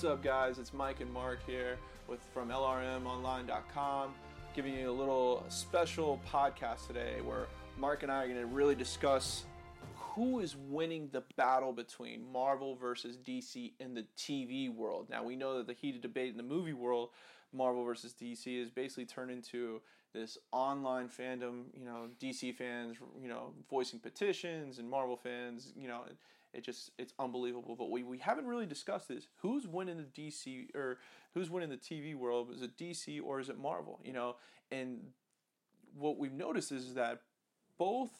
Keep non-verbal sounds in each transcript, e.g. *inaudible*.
What's up, guys? It's Mike and Mark here with from LRMOnline.com, giving you a little special podcast today where Mark and I are going to really discuss who is winning the battle between Marvel versus DC in the TV world. Now we know that the heated debate in the movie world, Marvel versus DC, is basically turned into this online fandom. You know, DC fans, you know, voicing petitions, and Marvel fans, you know it just it's unbelievable. But we, we haven't really discussed this. Who's winning the DC or who's winning the TV world? Is it DC or is it Marvel? You know, and what we've noticed is that both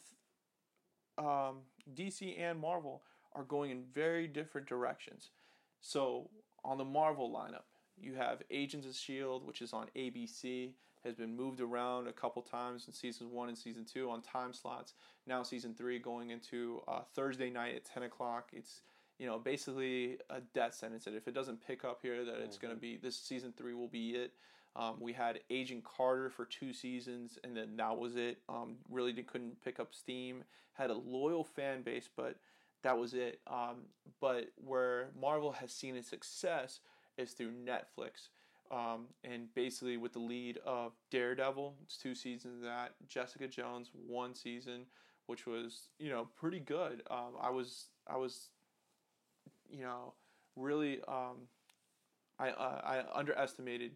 um, DC and Marvel are going in very different directions. So on the Marvel lineup, you have Agents of Shield, which is on ABC has been moved around a couple times in season one and season two on time slots. Now season three going into uh, Thursday night at ten o'clock. It's you know basically a death sentence. That if it doesn't pick up here, that it's going to be this season three will be it. Um, we had Agent Carter for two seasons, and then that was it. Um, really couldn't pick up steam. Had a loyal fan base, but that was it. Um, but where Marvel has seen its success is through Netflix. Um, and basically with the lead of Daredevil, it's two seasons of that. Jessica Jones, one season, which was you know pretty good. Um, I was I was, you know, really um, I uh, I underestimated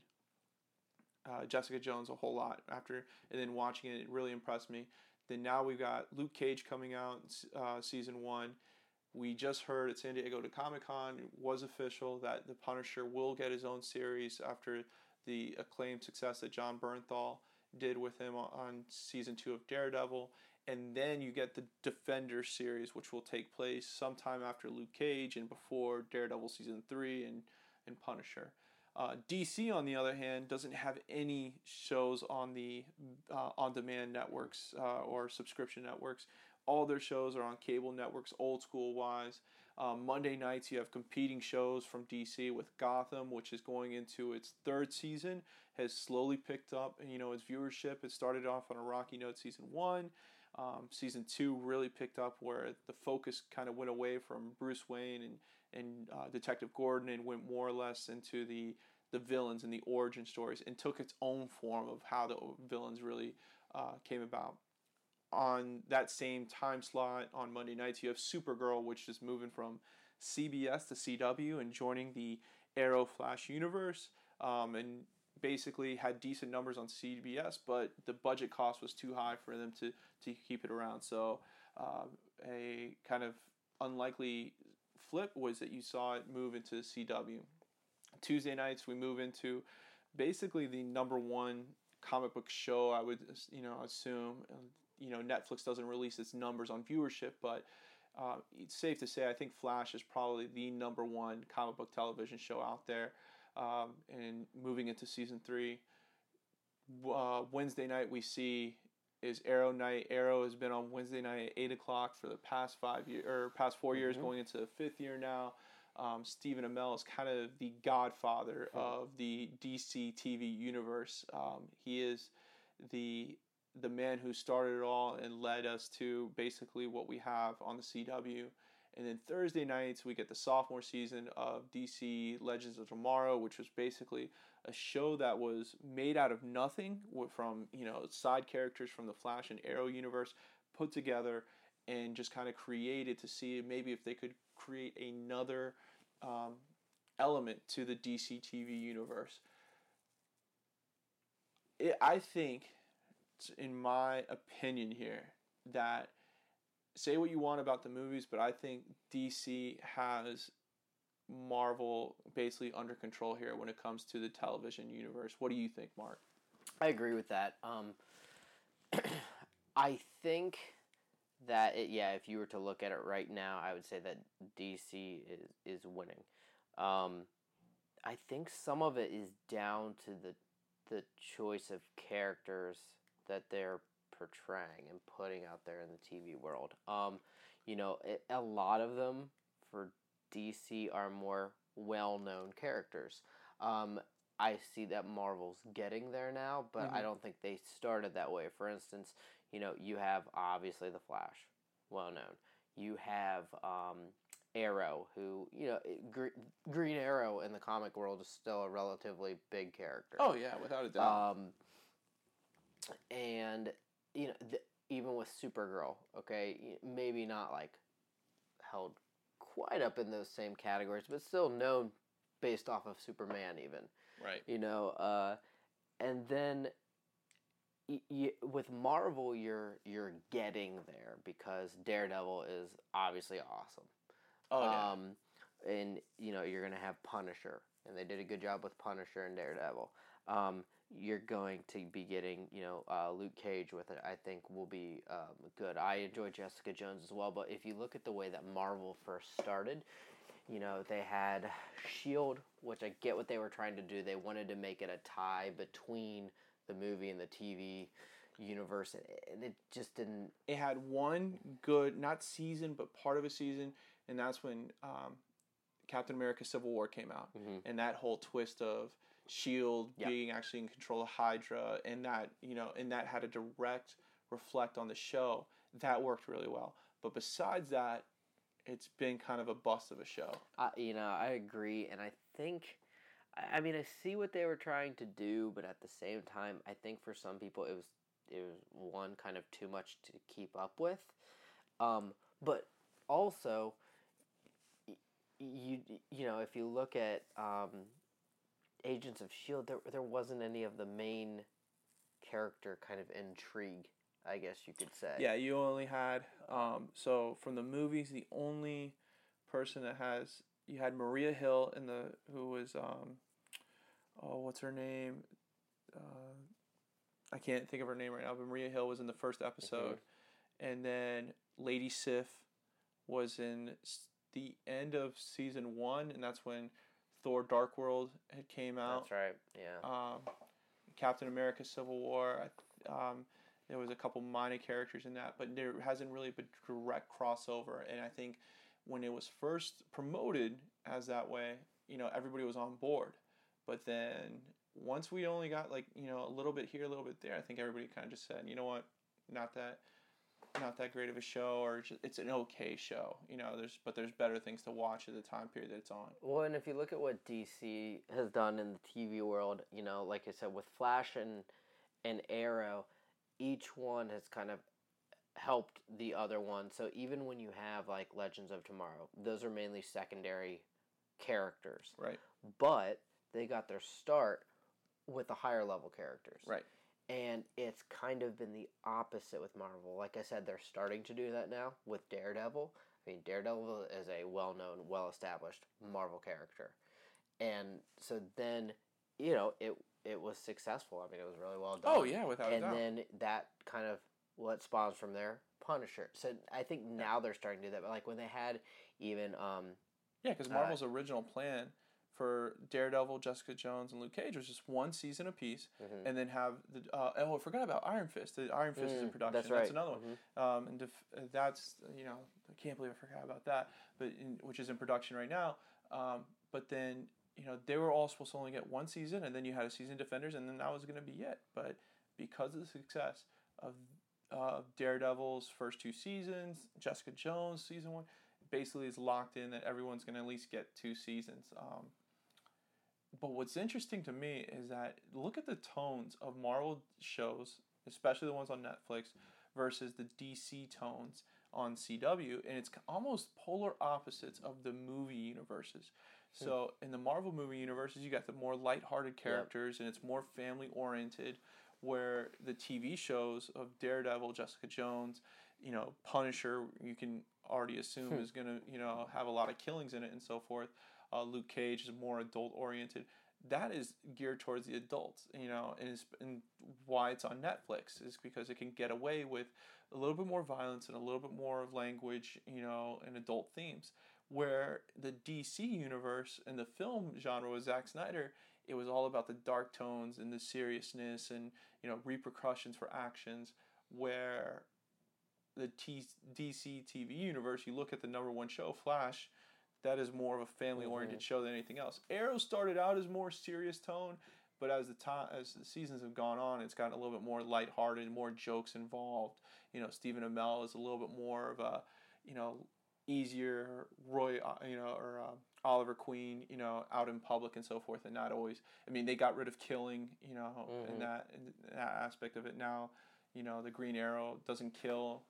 uh, Jessica Jones a whole lot after, and then watching it, it really impressed me. Then now we've got Luke Cage coming out, uh, season one. We just heard at San Diego to Comic Con was official that the Punisher will get his own series after the acclaimed success that Jon Bernthal did with him on season two of Daredevil. And then you get the Defender series, which will take place sometime after Luke Cage and before Daredevil season three and, and Punisher. Uh, DC, on the other hand, doesn't have any shows on the uh, on-demand networks uh, or subscription networks. All their shows are on cable networks, old school wise. Um, Monday nights, you have competing shows from DC with Gotham, which is going into its third season, has slowly picked up, you know, its viewership. It started off on a rocky note season one. Um, season two really picked up where the focus kind of went away from Bruce Wayne and and uh, Detective Gordon and went more or less into the the villains and the origin stories and took its own form of how the villains really uh, came about on that same time slot on Monday nights, you have Supergirl, which is moving from CBS to CW and joining the Arrow Flash universe. Um, and basically had decent numbers on CBS, but the budget cost was too high for them to, to keep it around. So uh, a kind of unlikely flip was that you saw it move into CW. Tuesday nights we move into basically the number one comic book show I would you know assume you know Netflix doesn't release its numbers on viewership, but uh, it's safe to say I think Flash is probably the number one comic book television show out there. Um, and moving into season three, uh, Wednesday night we see is Arrow night. Arrow has been on Wednesday night at eight o'clock for the past five years or past 4 mm-hmm. years, going into the fifth year now. Um, Stephen Amell is kind of the godfather mm-hmm. of the DC TV universe. Um, he is the the man who started it all and led us to basically what we have on the CW. And then Thursday nights, we get the sophomore season of DC Legends of Tomorrow, which was basically a show that was made out of nothing from, you know, side characters from the Flash and Arrow universe put together and just kind of created to see maybe if they could create another um, element to the DC TV universe. It, I think in my opinion here, that say what you want about the movies, but I think DC has Marvel basically under control here when it comes to the television universe. What do you think, Mark? I agree with that. Um, *clears throat* I think that it, yeah, if you were to look at it right now, I would say that DC is is winning. Um, I think some of it is down to the the choice of characters that they're portraying and putting out there in the TV world. Um, you know, it, a lot of them for DC are more well known characters. Um, I see that Marvel's getting there now, but I don't think they started that way. For instance, you know, you have obviously the Flash, well known. You have um, Arrow, who you know, Gre- Green Arrow in the comic world is still a relatively big character. Oh yeah, without a doubt. Um, and you know, th- even with Supergirl, okay, maybe not like held quite up in those same categories, but still known based off of Superman, even right. you know. Uh, and then y- y- with Marvel, you're you're getting there because Daredevil is obviously awesome. Oh yeah. Um, and you know you're gonna have Punisher, and they did a good job with Punisher and Daredevil. Um, you're going to be getting you know uh, Luke Cage with it. I think will be um, good. I enjoy Jessica Jones as well, but if you look at the way that Marvel first started, you know they had Shield, which I get what they were trying to do. They wanted to make it a tie between the movie and the TV universe, and it just didn't. it had one good, not season, but part of a season, and that's when um, Captain America: Civil War came out, and that whole twist of Shield Yep. Being actually in control of Hydra, and that you know, and that had a direct reflect on the show. That worked really well. But besides that, it's been kind of a bust of a show. I, you know, I agree, and I think, I I mean, I see what they were trying to do, but at the same time, I think for some people it was it was one kind of too much to keep up with, um, but also, you you know, if you look at um, Agents of Shield, there there wasn't any of the main character kind of intrigue, I guess you could say. Yeah, you only had um, so from the movies, the only person that has you had Maria Hill in the who was um, oh what's her name? Uh, I can't think of her name right now, but Maria Hill was in the first episode, and then Lady Sif was in the end of season one, and that's when Thor: Dark World had came out That's right. Yeah. um, Captain America: Civil War. Um, there was a couple minor characters in that, but there hasn't really been direct crossover. And I think when it was first promoted as that way, you know, everybody was on board. But then once we only got like you know a little bit here, a little bit there, I think everybody kind of just said, you know what, not that. Not that great of a show, or it's an okay show, you know. There's but there's better things to watch at the time period that it's on. Well, and if you look at what DC has done in the TV world, you know, like I said, with Flash and and Arrow, each one has kind of helped the other one. So even when you have like Legends of Tomorrow, those are mainly secondary characters, Right. but they got their start with the higher level characters. Right. And it's kind of been the opposite with Marvel. Like I said, they're starting to do that now with Daredevil. I mean, Daredevil is a well known, well established Marvel character. And so then, you know, it it was successful. I mean, it was really well done. Oh yeah, without a and then that kind of what spawns from there, Punisher. So I think now they're starting to do that. But like when they had even um, Yeah, because Marvel's original plan for Daredevil, Jessica Jones, and Luke Cage was just one season apiece, Mm-hmm. and then have the uh, oh I forgot about Iron Fist. The Iron Fist is in Mm, production. that's right. That's, another one. Um, and def- that's you know I can't believe I forgot about that, but in, which is in production right now. Um, but then you know they were all supposed to only get one season, and then you had a season Defenders, and then that was going to be it. But because of the success of uh, Daredevil's first two seasons, Jessica Jones season one, basically is locked in that everyone's going to at least get two seasons. Um, but what's interesting to me is that look at the tones of Marvel shows, especially the ones on Netflix, versus the DC tones on CW, and it's almost polar opposites of the movie universes. Hmm. So in the Marvel movie universes, you got the more lighthearted characters, and it's more family oriented. Where the TV shows of Daredevil, Jessica Jones, you know, Punisher, you can already assume hmm. is gonna, you know, have a lot of killings in it and so forth. Uh, Luke Cage is more adult oriented. That is geared towards the adults, you know, and, and why it's on Netflix is because it can get away with a little bit more violence and a little bit more of language, you know, and adult themes. Where the DC universe and the film genre with Zack Snyder, it was all about the dark tones and the seriousness and you know repercussions for actions. Where the T- DC TV universe, you look at the number one show, Flash, that is more of a family oriented show than anything else. Arrow started out as more serious tone, but as the time as the seasons have gone on, it's gotten a little bit more lighthearted, more jokes involved. You know, Stephen Amell is a little bit more of a, you know, easier Roy, uh, you know, or uh, Oliver Queen, you know, out in public and so forth, and not always. I mean, they got rid of killing, you know, in that in that aspect of it. Now, you know, the Green Arrow doesn't kill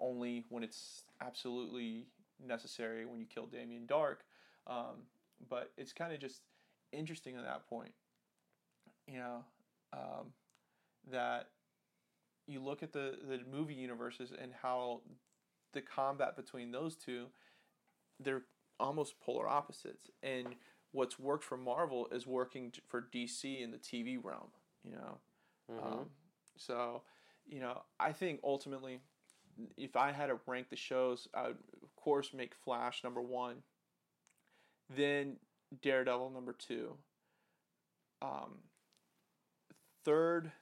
only when it's absolutely necessary when you kill Damien Darhk. Um, but it's kind of just interesting at that point, you know, um, that you look at the, the movie universes and how the combat between those two, they're almost polar opposites. And what's worked for Marvel is working for DC in the TV realm, you know. Um, so, you know, I think ultimately, if I had to rank the shows, I would, course, make Flash number one, then Daredevil number two. Um, third,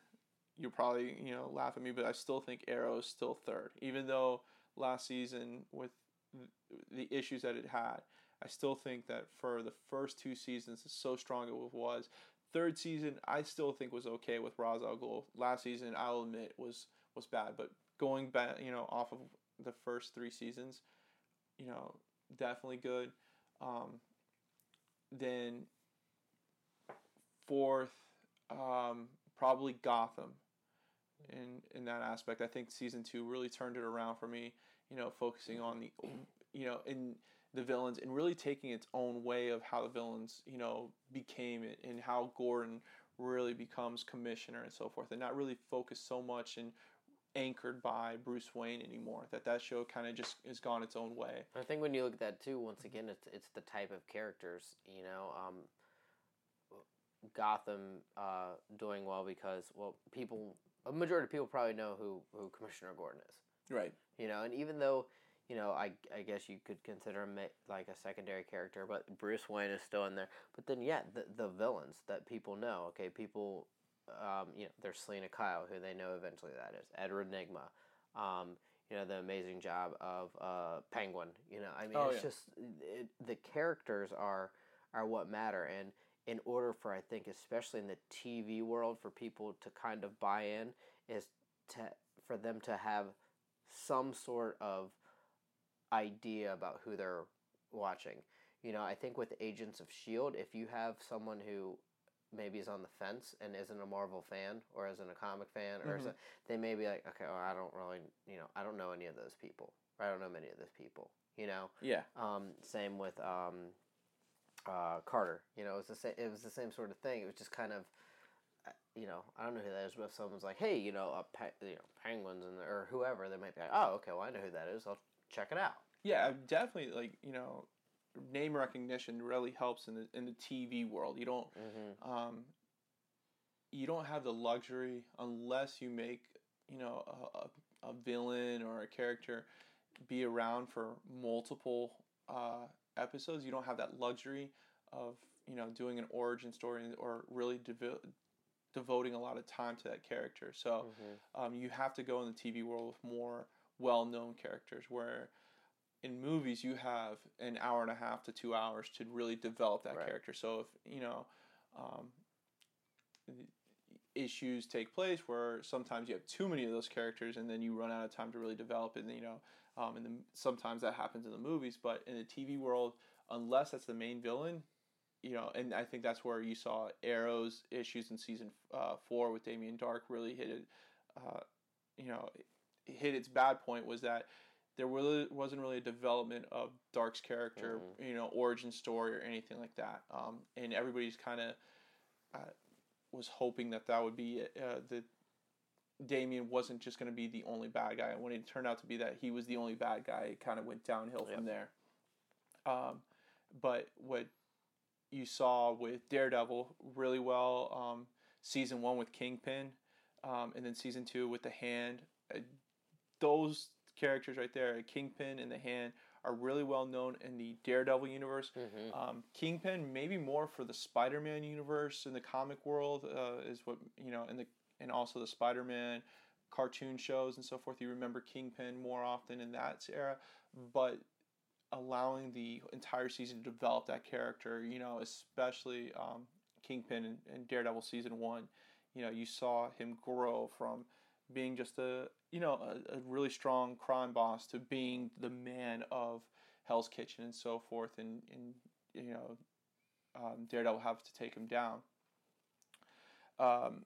you'll probably you know laugh at me, but I still think Arrow is still third, even though last season with the issues that it had, I still think that for the first two seasons, it's so strong it was. Third season, I still think was okay with Ra's al Ghul. Last season, I'll admit was was bad, but going back, you know, off of the first three seasons, you know, definitely good. Um, then fourth, um, probably Gotham. In in that aspect, I think season two really turned it around for me. You know, focusing on the, you know, in the villains and really taking its own way of how the villains, you know, became it and how Gordon really becomes commissioner and so forth, and not really focused so much and anchored by Bruce Wayne anymore. That that show kind of just has gone its own way. I think when you look at that too, once again, it's it's the type of characters. You know, um, Gotham uh, doing well because well, people a majority of people probably know who who Commissioner Gordon is. Right. You know, and even though you know, I, I guess you could consider him like a secondary character, but Bruce Wayne is still in there. But then, yeah, the, the villains that people know. Okay, people, um, you know, there's Selina Kyle, who they know eventually that is Edward Nygma. Um, you know, the amazing job of uh, Penguin. You know, I mean, Oh, it's yeah. just it, the characters are are what matter, and in order for I think, especially in the TV world, for people to kind of buy in, is to for them to have some sort of idea about who they're watching. You know, I think with Agents of S.H.I.E.L.D., if you have someone who maybe is on the fence and isn't a Marvel fan or isn't a comic fan, or Mhm. so, they may be like, okay, well, I don't really, you know, I don't know any of those people. I don't know many of those people. You know, Yeah. um, same with um, uh, Carter. You know, it was the same. It was the same sort of thing. It was just kind of, uh, you know, I don't know who that is, but if someone's like, hey, you know, a pe- you know, penguins and or whoever, they might be like, oh, okay, well, I know who that is. I'll check it out. Yeah, definitely like you know, name recognition really helps in the in the TV world. You don't Mm-hmm. um, you don't have the luxury unless you make you know a, a, a villain or a character be around for multiple uh, episodes. You don't have that luxury of you know doing an origin story or really devo- devoting a lot of time to that character. So Mm-hmm. um, you have to go in the TV world with more well-known characters where in movies you have an hour and a half to two hours to really develop that Right. character so if you know um, issues take place where sometimes you have too many of those characters and then you run out of time to really develop it and you know um, and then sometimes that happens in the movies but in the tv world unless that's the main villain you know and i think that's where you saw arrow's issues in season uh, four with damien darhk really hit it uh, you know hit its bad point was that there really wasn't really a development of Darhk's character, you know, origin story or anything like that. Um, and everybody's kind of uh, was hoping that that would be uh, that Damien wasn't just going to be the only bad guy. And when it turned out to be that he was the only bad guy, it kind of went downhill from there. Um, but what you saw with Daredevil really well. Um, season one with Kingpin, um, and then season two with the Hand. Uh, those characters right there, Kingpin and the Hand, are really well known in the Daredevil universe. Mm-hmm. Um, Kingpin maybe more for the Spider-Man universe in the comic world uh, is what you know, in the and also the Spider-Man cartoon shows and so forth. You remember Kingpin more often in that era, but allowing the entire season to develop that character, you know, especially um, Kingpin in, in Daredevil season one, you know, you saw him grow from being just a you know a, a really strong crime boss to being the man of Hell's Kitchen and so forth, and and you know um, Daredevil have to take him down. Um,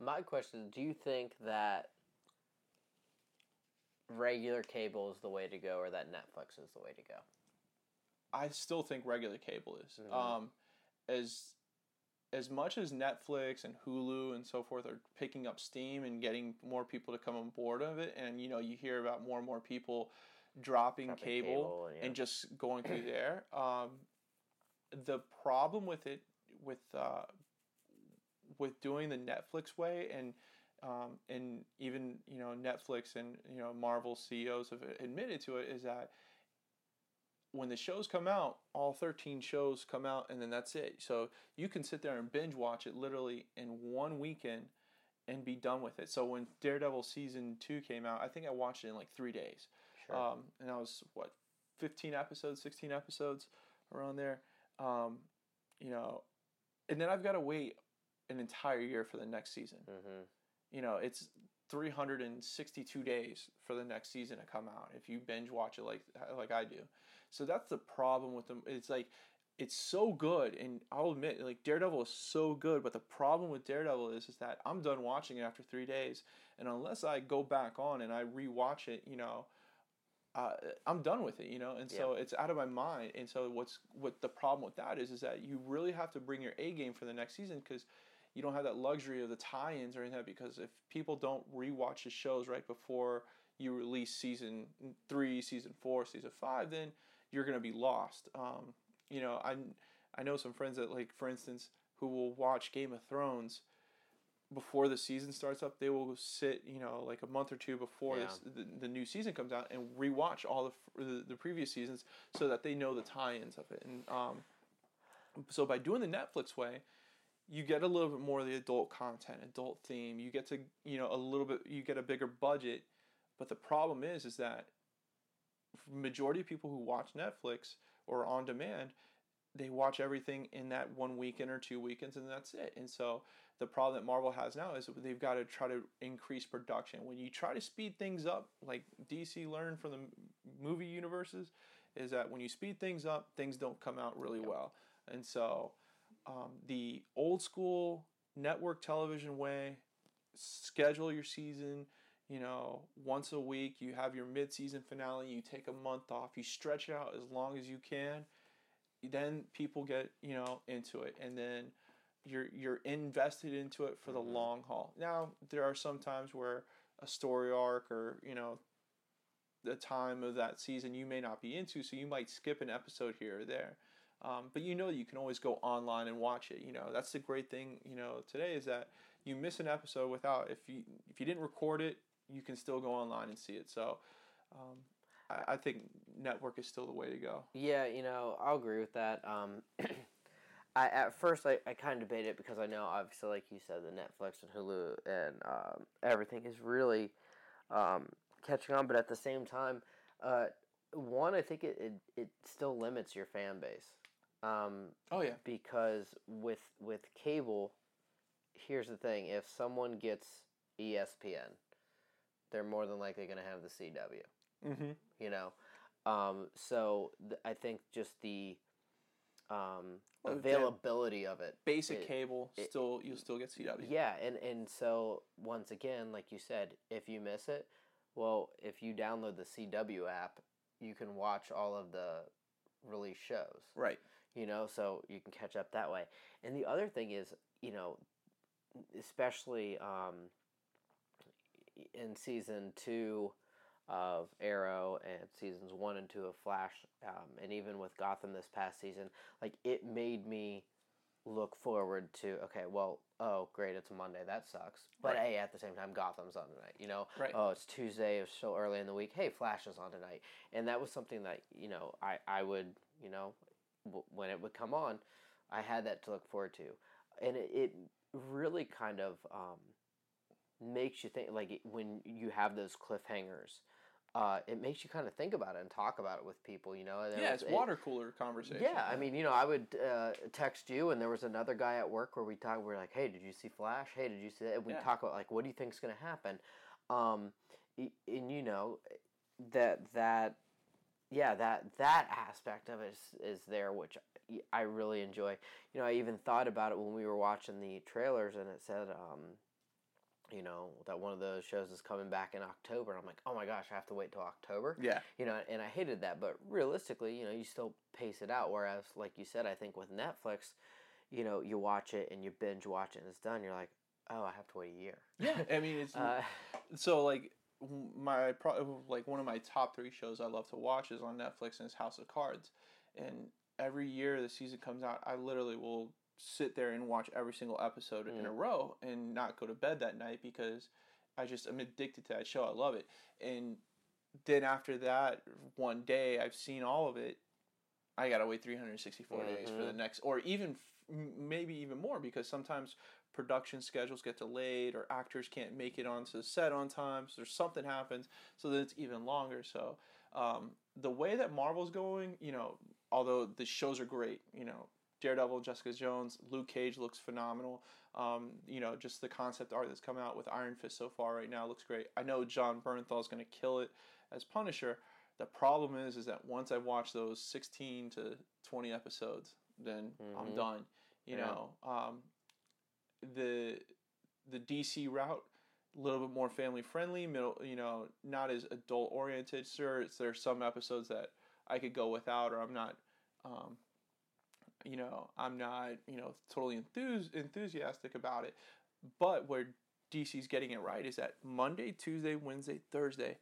My question is, do you think that regular cable is the way to go or that Netflix is the way to go? I still think regular cable is. Mhm. Um, as as much as Netflix and Hulu and so forth are picking up steam and getting more people to come on board of it, and you know you hear about more and more people dropping, Dropping cable, cable, yeah. and just going through there. Um, the problem with it, with uh, with doing the Netflix way, and um, and even you know Netflix and you know Marvel CEOs have admitted to it, is that when the shows come out, all 13 shows come out and then that's it. So you can sit there and binge watch it literally in one weekend and be done with it. So when Daredevil season 2 came out, I think I watched it in like 3 days. Sure. Um, and that was what 15 episodes, 16 episodes around there. Um, you know, and then I've got to wait an entire year for the next season. mm-hmm. You know, it's 362 days for the next season to come out if you binge watch it like like I do. So that's the problem with them. It's like it's so good, and I'll admit, like Daredevil is so good, but the problem with Daredevil is is that I'm done watching it after three days, and unless I go back on and I rewatch it, you know, uh, I'm done with it, you know, and so it's out of my mind. And so what's what the problem with that is is that you really have to bring your A game for the next season because you don't have that luxury of the tie-ins or anything. like Because if people don't rewatch the shows right before you release season three, season four, season five, then you're gonna be lost. Um, you know, I I know some friends that like, for instance, who will watch Game of Thrones before the season starts up. They will sit, you know, like a month or two before Yeah. this, the, the new season comes out and rewatch all the, the the previous seasons so that they know the tie-ins of it. And um, so by doing the Netflix way, you get a little bit more of the adult content, adult theme. You get to, you know, a little bit. You get a bigger budget, but the problem is, is that majority of people who watch Netflix or on demand, they watch everything in that one weekend or two weekends, and that's it. And so the problem that Marvel has now is they've got to try to increase production. When you try to speed things up, like DC learned from the movie universes, is that when you speed things up, things don't come out really well. And so um, the old school network television way, schedule your season, you know, once a week, you have your mid-season finale, you take a month off, you stretch it out as long as you can, then people get, you know, into it and then you're you're invested into it for the long haul. Now, there are some times where a story arc or, you know, the time of that season you may not be into, so you might skip an episode here or there. Um, but you know you can always go online and watch it. You know that's the great thing. You know today is that you miss an episode without if you if you didn't record it, you can still go online and see it. So um, I, I think network is still the way to go. Yeah, you know, I'll agree with that. Um, *clears throat* I at first I, I kind of debated it because I know obviously like you said the Netflix and Hulu and um, everything is really um, catching on, but at the same time, uh, one I think it, it, it still limits your fan base. Um, Oh yeah, because with with cable, here's the thing: if someone gets ESPN, they're more than likely going to have the CW mm-hmm. you know um, so th- i think just the um, Well, availability of it basic it- cable it- still you'll still get CW. yeah and, and so once again like you said if you miss it well if you download the cw app you can watch all of the release shows Right. you know so you can catch up that way and the other thing is you know especially um, in season two of Arrow and seasons one and two of Flash, um, and even with Gotham this past season, like it made me look forward to okay, well, oh great, it's Monday, that sucks. But Right. hey, at the same time, Gotham's on tonight. You know, Right. oh it's Tuesday, it's so early in the week. Hey, Flash is on tonight, and that was something that you know I I would you know w- when it would come on, I had that to look forward to, and it, it really kind of um, makes you think like when you have those cliffhangers. Uh, it makes you kind of think about it and talk about it with people, you know. and Yeah, was- it's water cooler conversation. yeah, I mean, you know, I would uh, text you, and there was another guy at work where we talk. We are like, "Hey, did you see Flash? Hey, did you see that?" And we Yeah. talk about like, what do you think's going to happen? Um, y- and you know, that that yeah, that that aspect of it is, is there, which I really enjoy. You know, I even thought about it when we were watching the trailers, and it said, um, you know, that one of those shows is coming back in October. And I'm like, oh my gosh, I have to wait till October yeah, you know, and I hated that. But realistically, you know, you still pace it out. Whereas, like you said, I think with Netflix, you know, you watch it and you binge watch it and it's done. You're like, oh, I have to wait a year. yeah. I mean, it's *laughs* Uh, so like my pro- like one of my top three shows I love to watch is on Netflix and it's House of Cards, and every year the season comes out, I literally will sit there and watch every single episode in a row and not go to bed that night because I just am addicted to that show. I love it, and then after that one day I've seen all of it. I gotta wait 364 days for the next, or even f- maybe even more because sometimes production schedules get delayed or actors can't make it onto the set on time. So there's something happens, so then it's even longer. So um, the way that Marvel's going, you know, although the shows are great, you know, Daredevil, Jessica Jones, Luke Cage looks phenomenal. Um, you know, just the concept art that's come out with Iron Fist so far right now looks great. I know Jon Bernthal is going to kill it as Punisher. The problem is, is that once I watch those 16 to 20 episodes, then I'm done. You Yeah. know, um, the the DC route a little bit more family friendly, middle, you know, not as adult oriented. Sure, there's some episodes that I could go without, or I'm not, um, you know, I'm not, you know, totally enthus- enthusiastic about it. But where DC's getting it right is that Monday, Tuesday, Wednesday, Thursday,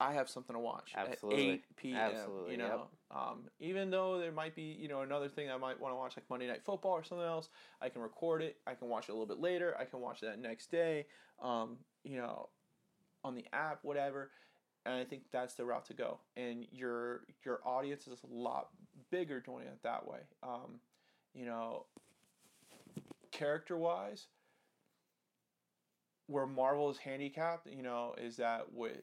I have something to watch Absolutely. at 8 p.m. Absolutely, You yep. know, um, even though there might be, you know, another thing I might want to watch, like Monday Night Football or something else, I can record it. I can watch it a little bit later. I can watch that next day, um, you know, on the app, whatever. And I think that's the route to go. And your your audience is a lot bigger doing it that way. Um, you know, character wise, where Marvel is handicapped, you know, is that with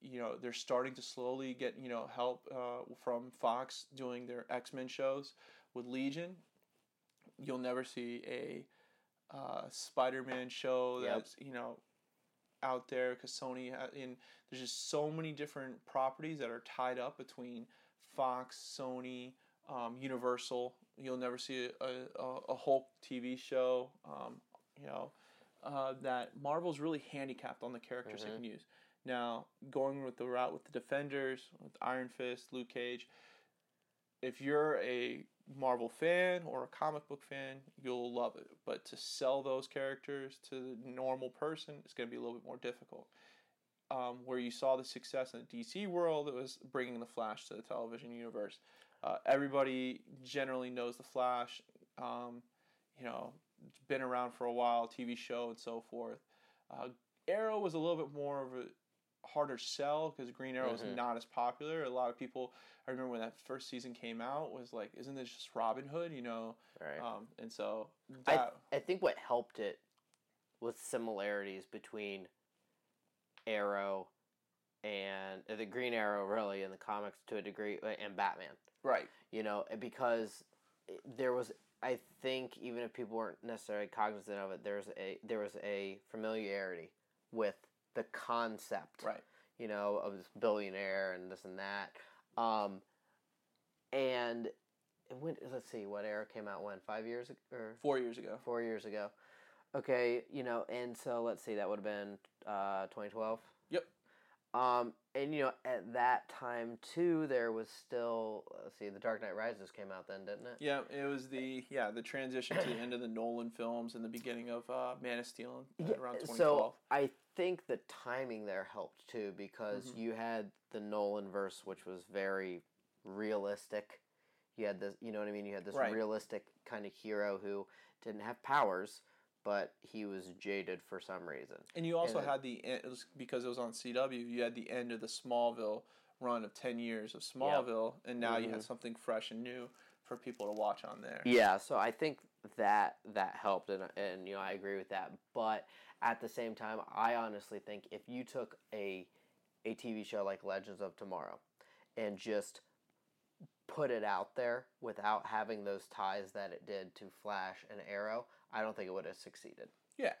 you know they're starting to slowly get you know help uh, from Fox doing their X Men shows with Legion. You'll never see a uh, Spider Man show Yep. that's you know out there because Sony ha- in there's just so many different properties that are tied up between Fox, Sony, um, Universal. You'll never see a, a, a Hulk TV show. Um, you know uh, that Marvel's really handicapped on the characters they can use. Now, going with the route with the Defenders, with Iron Fist, Luke Cage, if you're a Marvel fan or a comic book fan, you'll love it. But to sell those characters to the normal person, it's going to be a little bit more difficult. Um, where you saw the success in the DC world, it was bringing the Flash to the television universe. Uh, everybody generally knows the Flash. Um, you know, it's been around for a while, TV show and so forth. Uh, Arrow was a little bit more of a harder sell because Green Arrow is not as popular. A lot of people, I remember when that first season came out, was like, "Isn't this just Robin Hood?" You know, Right. um, and so I, that I think what helped it was similarities between Arrow and uh, the Green Arrow, really, in the comics to a degree, uh, and Batman. Right, you know, because there was, I think, even if people weren't necessarily cognizant of it, there's a there was a familiarity with the concept, right, you know, of this billionaire and this and that, um, and when let's see, what era came out when five years ago or four years ago. four years ago, okay, you know, and so let's see, that would have been uh, 2012. Yep. Um, and you know, at that time too, there was still let's see, The Dark Knight Rises came out then, didn't it? Yeah, it was the yeah the transition to the *coughs* end of the Nolan films and the beginning of uh, Man of Steel uh, around 2012. So I think the timing there helped too because Mm-hmm. you had the Nolan verse, which was very realistic. You had this, you know what I mean. You had this Right. realistic kind of hero who didn't have powers, but he was jaded for some reason. And you also And had the end, it was because it was on CW. You had the end of the Smallville run of ten years of Smallville, and now you had mm-hmm. something fresh and new for people to watch on there. Yeah, so I think that that helped, and and you know I agree with that. But at the same time, I honestly think if you took a a TV show like Legends of Tomorrow and just put it out there without having those ties that it did to Flash and Arrow, I don't think it would have succeeded. Yeah,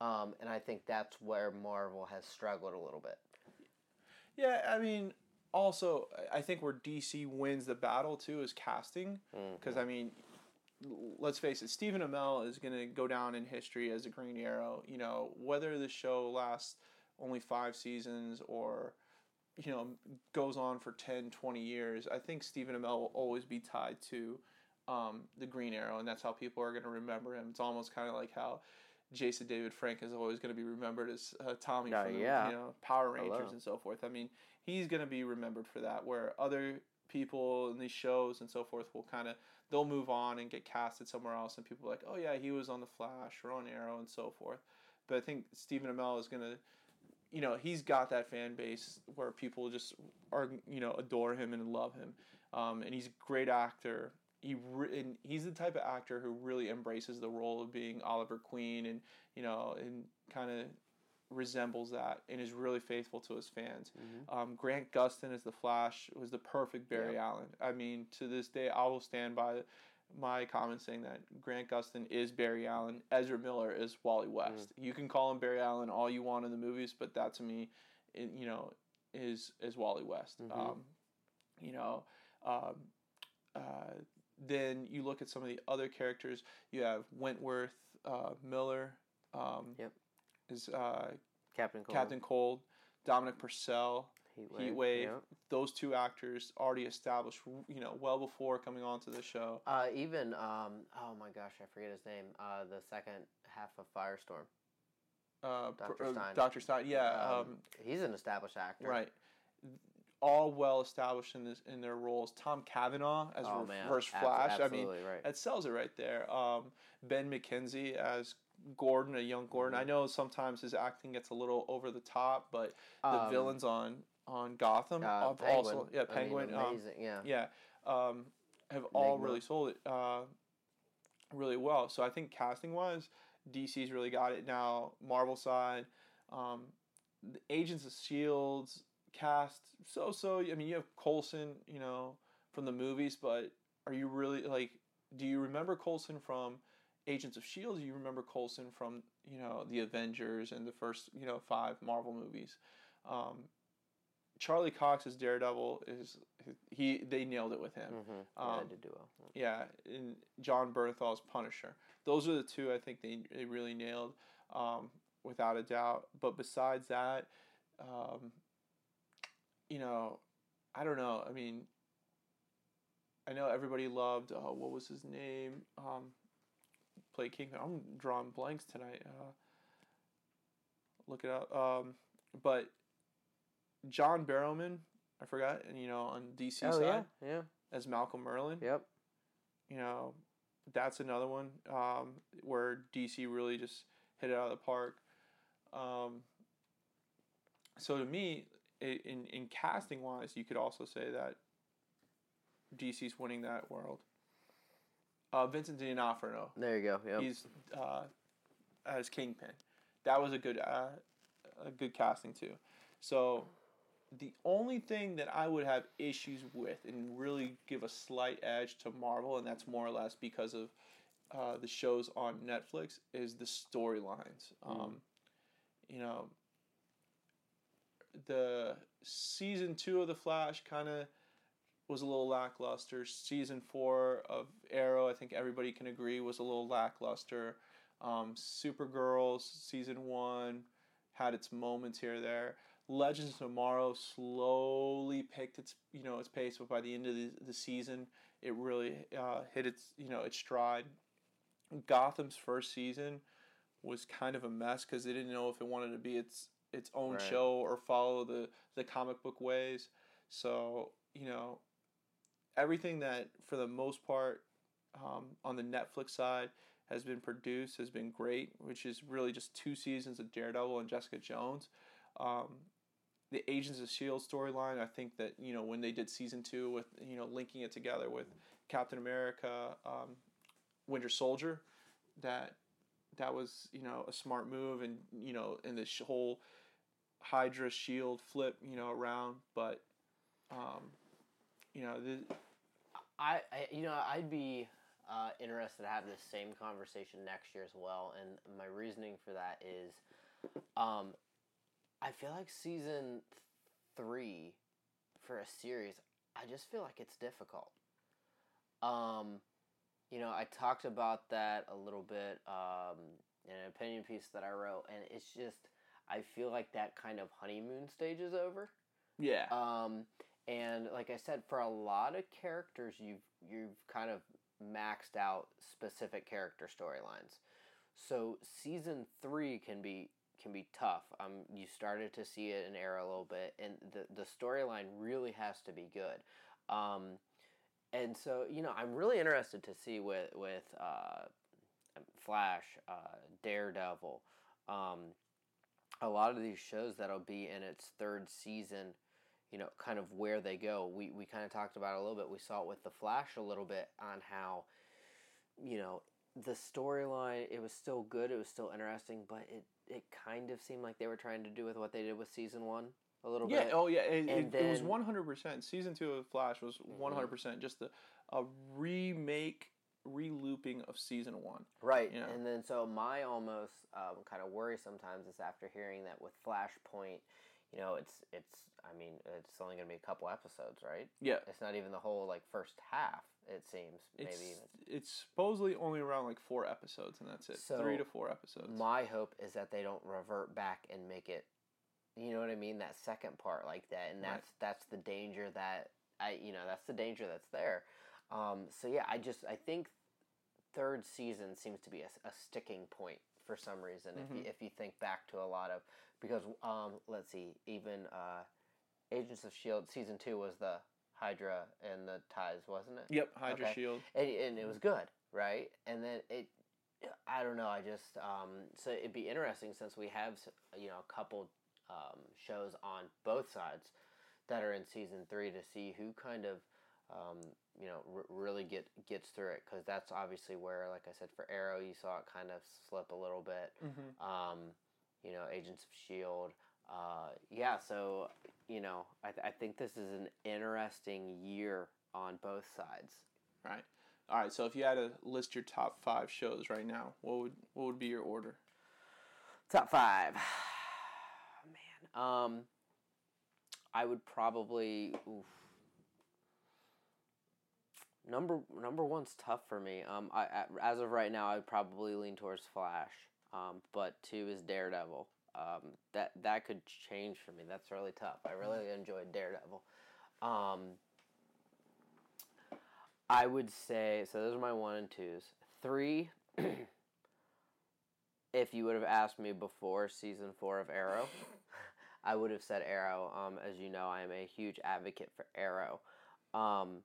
Um, and I think that's where Marvel has struggled a little bit. yeah. I mean, also I- think where DC wins the battle too is casting, because I mean, let's face it, Stephen Amell is gonna go down in history as a Green Arrow. You know, whether the show lasts only five seasons or you know goes on for 10 20 years i think stephen amell will always be tied to um, the green arrow and that's how people are going to remember him it's almost kind of like how jason david frank is always going to be remembered as uh, tommy Uh, from the, yeah. you know power rangers Hello. and so forth i mean he's going to be remembered for that where other people in these shows and so forth will kind of they'll move on and get casted somewhere else and people are like oh yeah he was on the flash or on arrow and so forth but i think stephen amell is going to you know he's got that fan base where people just are you know adore him and love him um, and he's a great actor he re- and he's the type of actor who really embraces the role of being Oliver Queen and you know and kind of resembles that and is really faithful to his fans. Um, Grant Gustin as the Flash was the perfect Barry Allen. I mean, to this day, I will stand by my comment saying that Grant Gustin is Barry Allen. Ezra Miller is Wally West. You can call him Barry Allen all you want in the movies, but that to me, it, you know, is is Wally West. Um, you know, um, uh, then you look at some of the other characters. You have Wentworth uh, Miller. Um, Yep. Is uh, Captain Cold. Captain Cold, Dominic Purcell, Heatwave. Heatwave. yep. Those two actors already established, you know, well before coming onto the show. Uh, even um, oh my gosh, I forget his name. Uh, the second half of Firestorm. Uh, Dr. pr- uh, Stein. Dr. Stein. Yeah. Um, Um, he's an established actor. right. All well established in this in their roles. Tom Cavanagh as Oh, Re- man. Reverse Abs- Flash. I mean, absolutely right. that sells it right there. Um, ben McKenzie as Gordon, a young Gordon. Mm-hmm. I know sometimes his acting gets a little over the top, but the Um, villains on on Gotham Uh, have Penguin. also yeah I mean, Penguin um, yeah. yeah um, have all really sold it uh, really well. So I think casting wise, DC's really got it now. Marvel side, um, the Agents of Shields cast so so. I mean, you have Coulson, you know, from the movies, but are you really like? Do you remember Coulson from Agents of Shield? Do you remember Coulson from you know the Avengers and the first you know five Marvel movies? Um, Charlie Cox as Daredevil is he they nailed it with him. Mm-hmm. yeah, Um, did do well. Yeah, and Jon Bernthal's Punisher. Those are the two I think they, they really nailed, um, without a doubt. But besides that, um, you know, I don't know. I mean, I know everybody loved uh, what was his name? Um, play King. I'm drawing blanks tonight. Uh, look it up. Um, but John Barrowman, I forgot, and you know on DC Oh side yeah, yeah, as Malcolm Merlyn yep. you know, that's another one um, where DC really just hit it out of the park. Um, so to me, in in casting wise, you could also say that DC's winning that world. Uh, Vincent D'Onofrio, There you go. Yep. he's uh, as Kingpin. That was a good uh, a good casting too. So the only thing that I would have issues with and really give a slight edge to Marvel, and that's more or less because of uh, the shows on Netflix, is the storylines. Um, you know, the season two of The Flash kind of was a little lackluster. Season four of Arrow, I think everybody can agree, was a little lackluster. Um, Supergirl season one had its moments here there. Legends of Tomorrow slowly picked its you know its pace, but by the end of the, the season, it really uh, hit its you know its stride. Gotham's first season was kind of a mess because they didn't know if it wanted to be its its own Right. show or follow the the comic book ways. So you know everything that for the most part um, on the Netflix side has been produced has been great, which is really just two seasons of Daredevil and Jessica Jones. Um, the Agents of Shield storyline, I think that you know when they did season two with you know linking it together with Captain America, um, Winter Soldier, that that was you know a smart move, and you know in this whole Hydra Shield flip you know around, but um, you know the, I, I you know I'd be uh, interested to have this same conversation next year as well, and my reasoning for that is, um, I feel like season three for a series, I just feel like it's difficult. Um, you know, I talked about that a little bit um, in an opinion piece that I wrote, and it's just I feel like that kind of honeymoon stage is over. yeah Um, and like I said, for a lot of characters, you've you've kind of maxed out specific character storylines. So season three can be can be tough. Um, you started to see it in Arrow a little bit, and the the storyline really has to be good. Um, and so you know, I'm really interested to see with with uh, Flash, uh, Daredevil, um, a lot of these shows that'll be in its third season you know, kind of where they go. We we kind of talked about a little bit. We saw it with the Flash a little bit on how, you know, the storyline it was still good. It was still interesting, but it it kind of seemed like they were trying to do with what they did with season one a little yeah bit. oh yeah it, it, it was 100% season two of flash was 100% just a, a remake re-looping of season one Right. Yeah. And then so my almost um, kind of worry sometimes is after hearing that with Flashpoint, you know, it's it's I mean it's only going to be a couple episodes, right? yeah It's not even the whole like first half. It seems maybe it's, even. it's supposedly only around like four episodes and that's it So, three to four episodes My hope is that they don't revert back and make it, you know what I mean, that second part like that, and Right. that's that's the danger that I, you know, that's the danger that's there. Um, so yeah, I just I think third season seems to be a, a sticking point for some reason. If Mm-hmm. you if you think back to a lot of because um, let's see, even uh, Agents of Shield season two was the Hydra and the ties, wasn't it? yep hydra Okay. shield and, and it was good, right? And then it, I don't know. I just um, so it'd be interesting since we have you know a couple um, shows on both sides that are in season three to see who kind of um, you know r- really get gets through it because that's obviously where, like I said, for Arrow you saw it kind of slip a little bit. mm-hmm. Um, you know, Agents of Shield. Uh, yeah, so you know, I, th- I think this is an interesting year on both sides. right all right so if you had to list your top five shows right now what would what would be your order Top five. Um I would probably oof. Number number one's tough for me. Um I as of right now I'd probably lean towards Flash. Um but two is Daredevil. Um that that could change for me. That's really tough. I really enjoyed Daredevil. Um I would say so those are my one and twos. Three *clears throat* if you would have asked me before season four of Arrow, I would have said Arrow. Um, as you know, I am a huge advocate for Arrow. Um,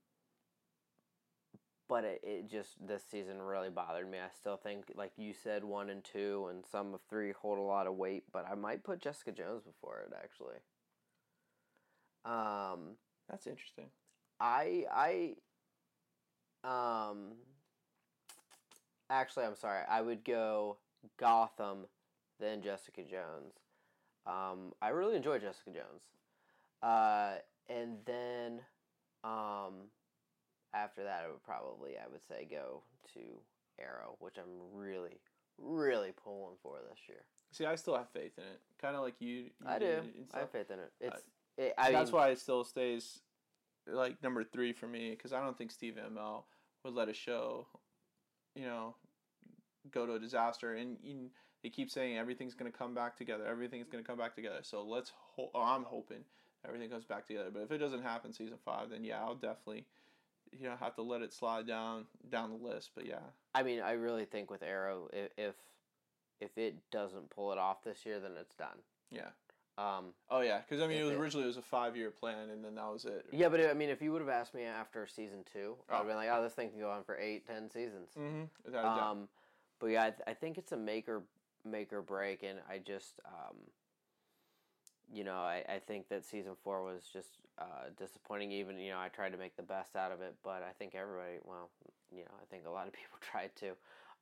but it, it just this season really bothered me. I still think, like you said, one and two and some of three hold a lot of weight. But I might put Jessica Jones before it actually. Um, that's interesting I I um actually I'm sorry. I would go Gotham then Jessica Jones. Um I really enjoy Jessica Jones. Uh and then um after that I would probably I would say go to Arrow, which I'm really really pulling for this year. see i still have faith in it kind of like you, you I do. I have faith in it. It's it, I that's mean, why it still stays like number three for me because I don't think Steve Amell would let a show, you know, go to a disaster. And you, they keep saying everything's going to come back together. Everything's going to come back together. So let's. Ho- oh, I'm hoping everything comes back together. But if it doesn't happen season five, then yeah, I'll definitely you know have to let it slide down down the list. But yeah, I mean, I really think with Arrow, if if, if it doesn't pull it off this year, then it's done. yeah. Um, Oh yeah, because I mean, it was originally it was a five year plan, and then that was it. yeah, but I mean, if you would have asked me after season two, I'd Oh. have been like, "Oh, this thing can go on for eight, ten seasons." Mm-hmm. Um, but yeah, I, th- I think it's a make or make or break, and I just, um, you know, I, I think that season four was just uh, disappointing. Even you know, I tried to make the best out of it, but I think everybody, well, you know, I think a lot of *laughs* people tried to.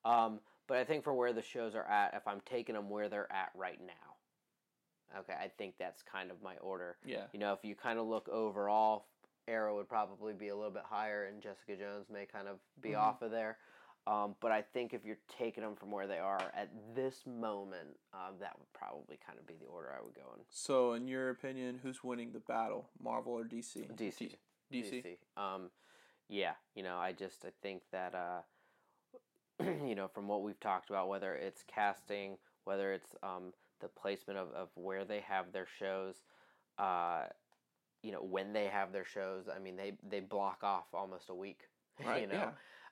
Um, but I think for where the shows are at, if I'm taking them where they're at right now, okay, I think that's kind of my order. yeah. You know, if you kind of look overall, Arrow would probably be a little bit higher, and Jessica Jones may kind of be Mhm. off of there. Um, but I think if you're taking them from where they are at this moment, um, that would probably kind of be the order I would go in. So, in your opinion, who's winning the battle, Marvel or DC? DC. D- DC. Um, yeah, you know, I just I think that uh, *clears throat* you know from what we've talked about, whether it's casting, whether it's um, the placement of, of where they have their shows, uh, you know, when they have their shows. I mean, they they block off almost a week. *laughs* Right. you know, Yeah.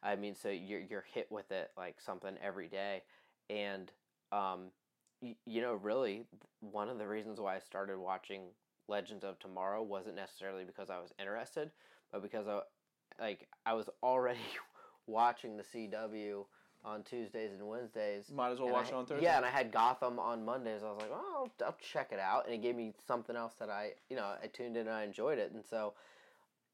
I mean, so you're you're hit with it like something every day, and um, y- you know, really, one of the reasons why I started watching Legends of Tomorrow wasn't necessarily because I was interested, but because I, like, I was already *laughs* watching the CW on Tuesdays and Wednesdays. Might as well watch I- it on Thursday. Yeah, and I had Gotham on Mondays. I was like, oh, I'll, I'll check it out, and it gave me something else that I, you know, I tuned in and I enjoyed it, and so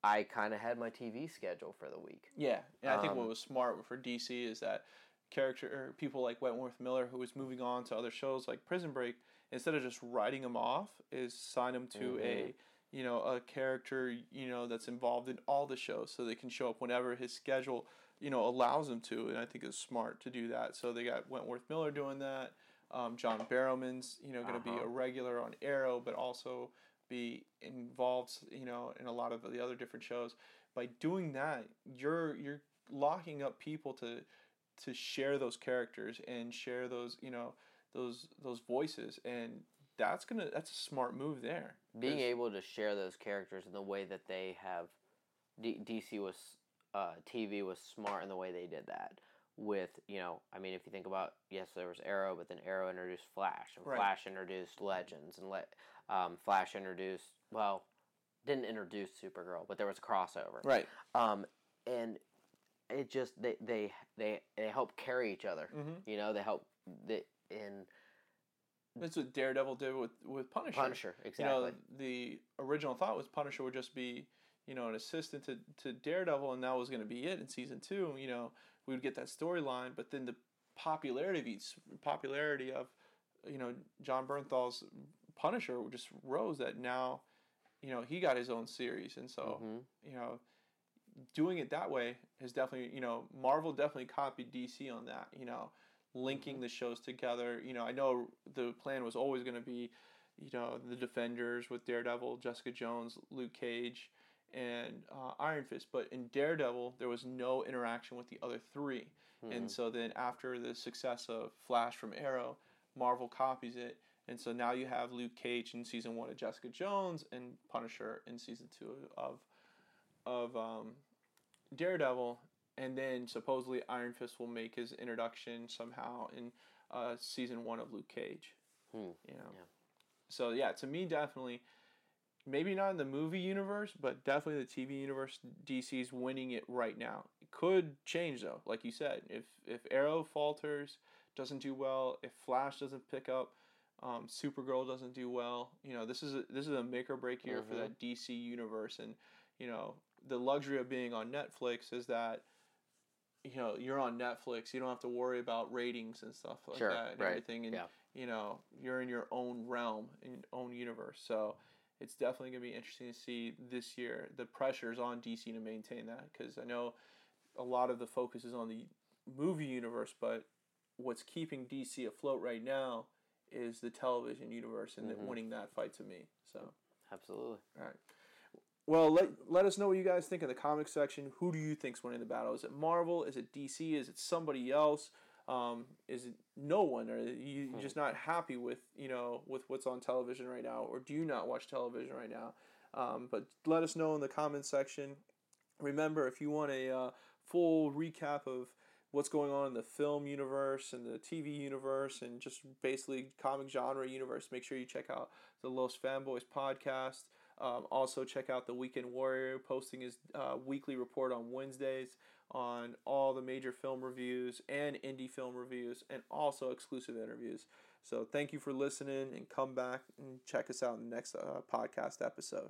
I kind of had my TV schedule for the week. Yeah, and I think what Um, was smart for DC is that character or people like Wentworth Miller, who was moving on to other shows like Prison Break, instead of just writing him off, is sign him to a you know a character you know that's involved in all the shows, so they can show up whenever his schedule you know allows him to, and I think it's smart to do that. So they got Wentworth Miller doing that. Um, John Barrowman's you know going to be Uh-huh. a regular on Arrow, but also be involved you know in a lot of the other different shows. By doing that you're you're locking up people to to share those characters and share those you know those those voices. And that's gonna that's a smart move there. Being able to share those characters in the way that they have D- DC was uh, TV was smart in the way they did that with you know I mean if you think about yes there was Arrow but then Arrow introduced Flash and Right. Flash introduced Legends and let um, Flash introduced well didn't introduce Supergirl but there was a crossover. Right. Um, and it just they they they, they help carry each other. Mhm. you know they help the in that's what daredevil did with with punisher. Punisher you exactly. know the original thought was punisher would just be you know an assistant to, to daredevil and that was going to be it in season two you know. We would get that storyline but then the popularity of each popularity of you know jon bernthal's punisher just rose that now you know he got his own series. And so Mhm. you know doing it that way has definitely you know marvel definitely copied dc on that you know linking the shows together. You know i know the plan was always going to be you know the defenders with daredevil jessica jones luke cage and uh, iron fist. But in daredevil there was no interaction with the other 3 Mhm. and so then after the success of flash from arrow marvel copies it and so now you have luke cage in season one of jessica jones and punisher in season two of of um, Daredevil, and then supposedly Iron Fist will make his introduction somehow in uh, season one of Luke Cage. Hmm, You know, yeah. so yeah, to me, definitely, maybe not in the movie universe, but definitely the TV universe. DC's winning it right now. It could change though, like you said, if if Arrow falters, doesn't do well, if Flash doesn't pick up. Um, Supergirl doesn't do well. You know, this is a, this is a make or break year for Mhm. that DC universe, and you know the luxury of being on Netflix is that you know you're on Netflix. You don't have to worry about ratings and stuff like Sure, that and right, everything. And yeah. you know you're in your own realm, in your own universe. So it's definitely gonna be interesting to see this year. The pressures on DC to maintain that because I know a lot of the focus is on the movie universe, but what's keeping DC afloat right now is the television universe and Mhm. winning that fight to me. So. absolutely All right. Well, let, let us know what you guys think in the comic section. Who do you think's winning the battle? Is it Marvel? Is it DC? Is it somebody else? Um, is it no one? Are you just not happy with you know with what's on television right now, or do you not watch television right now? Um, but let us know in the comments section. Remember, if you want a uh, full recap of what's going on in the film universe and the TV universe and just basically comic genre universe, make sure you check out the Los Fanboys podcast. Um, also, check out the Weekend Warrior posting his uh, weekly report on Wednesdays on all the major film reviews and indie film reviews and also exclusive interviews. So, thank you for listening and come back and check us out in the next uh, podcast episode.